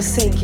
forsaken.